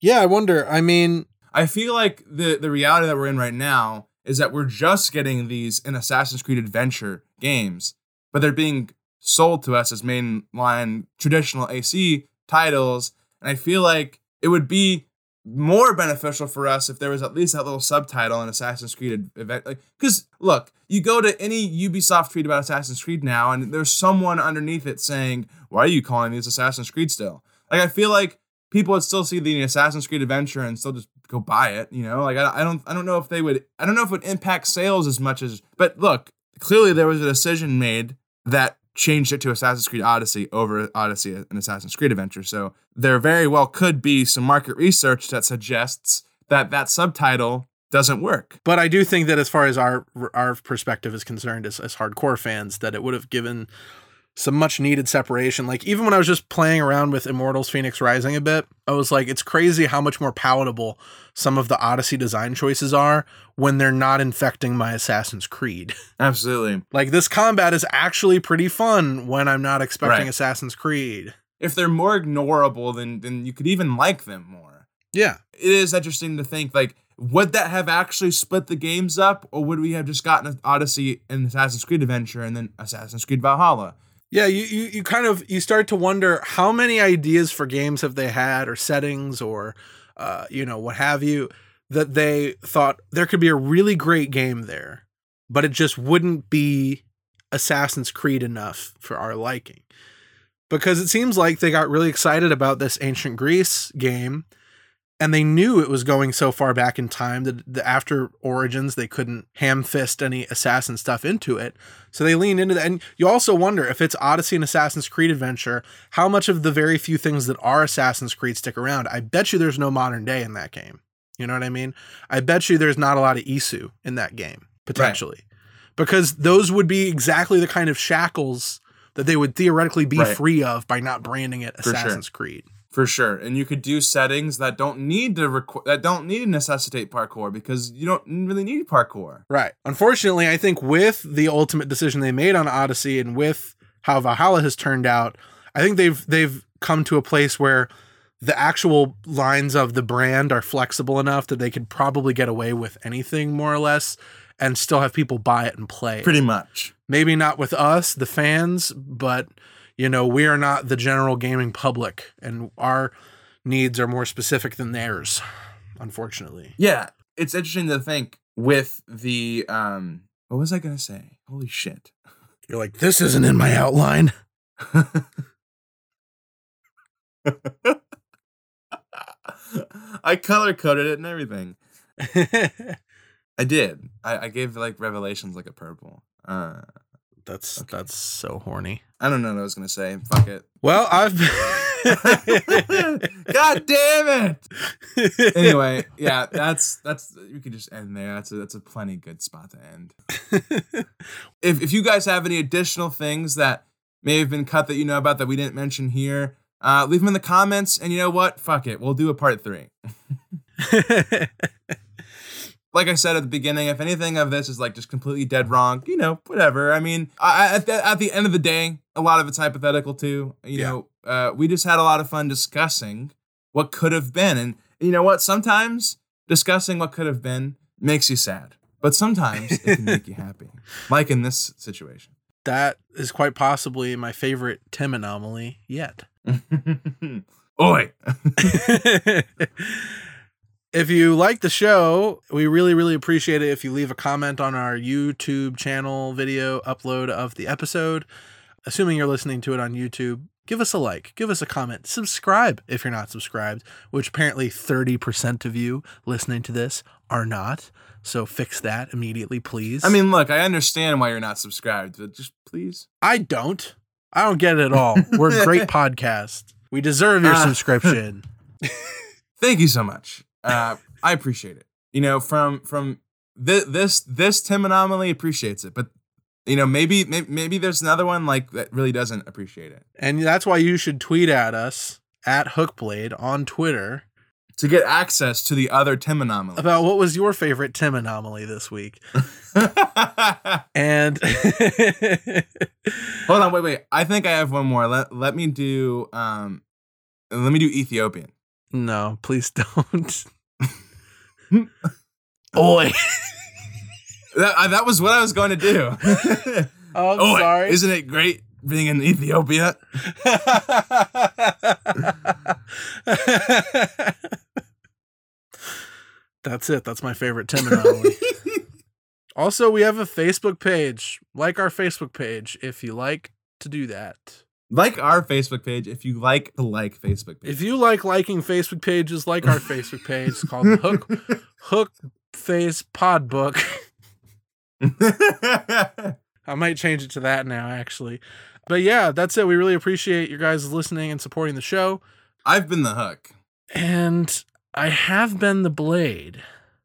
Yeah, I wonder. I mean, I feel like the the reality that we're in right now is that we're just getting these in Assassin's Creed Adventure games, but they're being sold to us as mainline traditional AC titles, and I feel like it would be more beneficial for us if there was at least that little subtitle in Assassin's Creed event. Like, because look, you go to any Ubisoft tweet about Assassin's Creed now, and there's someone underneath it saying, "Why are you calling these Assassin's Creed still?" Like, I feel like people would still see the Assassin's Creed adventure and still just go buy it. You know, like I, I don't I don't know if they would I don't know if it would impact sales as much as. But look, clearly there was a decision made that changed it to Assassin's Creed Odyssey over Odyssey and Assassin's Creed adventure. So there very well could be some market research that suggests that that subtitle doesn't work. but I do think that as far as our our perspective is concerned, as, as hardcore fans, that it would have given some much needed separation. Like even when I was just playing around with Immortals Fenyx Rising a bit, I was like, it's crazy how much more palatable some of the Odyssey design choices are when they're not infecting my Assassin's Creed. Absolutely. like this combat is actually pretty fun when I'm not expecting Right. Assassin's Creed. If they're more ignorable, then then you could even like them more. Yeah. it is interesting to think like would that have actually split the games up or would we have just gotten odyssey and assassin's creed adventure and then assassin's creed valhalla Yeah, you, you you kind of you start to wonder how many ideas for games have they had or settings or uh, you know what have you that they thought there could be a really great game there, but it just wouldn't be Assassin's Creed enough for our liking. Because it seems like they got really excited about this ancient Greece game and they knew it was going so far back in time that the after Origins they couldn't ham fist any assassin stuff into it. So they leaned into that. And you also wonder if it's Odyssey and Assassin's Creed adventure, how much of the very few things that are Assassin's Creed stick around. I bet you there's no modern day in that game. You know what I mean? I bet you there's not a lot of Isu in that game, potentially. Because those would be exactly the kind of shackles that they would theoretically be Right. free of by not branding it For sure. Assassin's Creed. For sure and you could do settings that don't need to requ- that don't need to necessitate parkour because you don't really need parkour Right. Unfortunately, I think with the ultimate decision they made on Odyssey and with how Valhalla has turned out, I think they've they've come to a place where the actual lines of the brand are flexible enough that they could probably get away with anything more or less and still have people buy it and play. pretty much Maybe not with us, the fans, but you know, we are not the general gaming public and our needs are more specific than theirs, unfortunately. yeah it's interesting to think with the um what was i gonna say? Holy shit. You're like, this isn't in my outline. i color coded it and everything. I did. I, I gave like revelations like a purple. Uh That's Okay. that's so horny. I don't know what I was gonna say. Fuck it. Well, I've God damn it. Anyway, yeah, that's that's we can just end there. That's a that's a plenty good spot to end. If if you guys have any additional things that may have been cut that you know about that we didn't mention here, uh, leave them in the comments. And you know what? Fuck it. We'll do a part three. Like I said at the beginning, if anything of this is like just completely dead wrong, you know, whatever. I mean, I, at the, at the end of the day, a lot of it's hypothetical too. You Yeah. know, uh, we just had a lot of fun discussing what could have been, and you know what? Sometimes discussing what could have been makes you sad, but sometimes it can make you happy. Like in this situation. that is quite possibly my favorite Tim anomaly yet. Oi. if you like the show, we really, really appreciate it if you leave a comment on our YouTube channel video upload of the episode. Assuming you're listening to it on YouTube, give us a like, give us a comment, subscribe if you're not subscribed, which apparently 30% of you listening to this are not. So fix that immediately, please. I mean, look, I understand why you're not subscribed, but just please. I don't. I don't get it at all. We're a great podcast. We deserve your Ah. subscription. Thank you so much. Uh, I appreciate it. You know, from from thi- this this Tim anomaly appreciates it, but You know, maybe, maybe maybe there's another one like that really doesn't appreciate it. And that's why you should tweet at us at Hookblade on Twitter To get access to the other Tim anomaly. about what was your favorite Tim anomaly this week. And Hold on, wait, wait. I think I have one more. Let let me do um let me do Ethiopian. no, please don't. Oi. That, that was what I was going to do. Oh, I'm sorry. isn't it great being in Ethiopia? That's it. That's my favorite Tim anomaly. also, we have a Facebook page. Like our Facebook page if you like to do that. Like our Facebook page if you like to like Facebook page. If you like liking Facebook pages, like our Facebook page. It's called Hook Hook Face Pod Book. I might change it to that now, actually. But yeah, that's it. We really appreciate you guys listening and supporting the show. I've been the hook. And I have been the blade.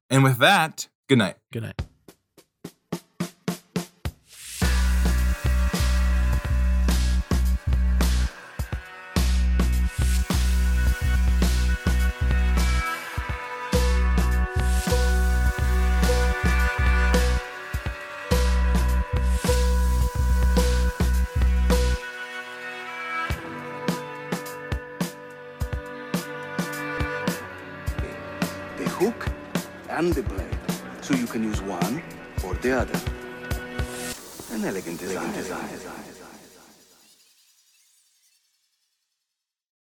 And with that, good night. Good night.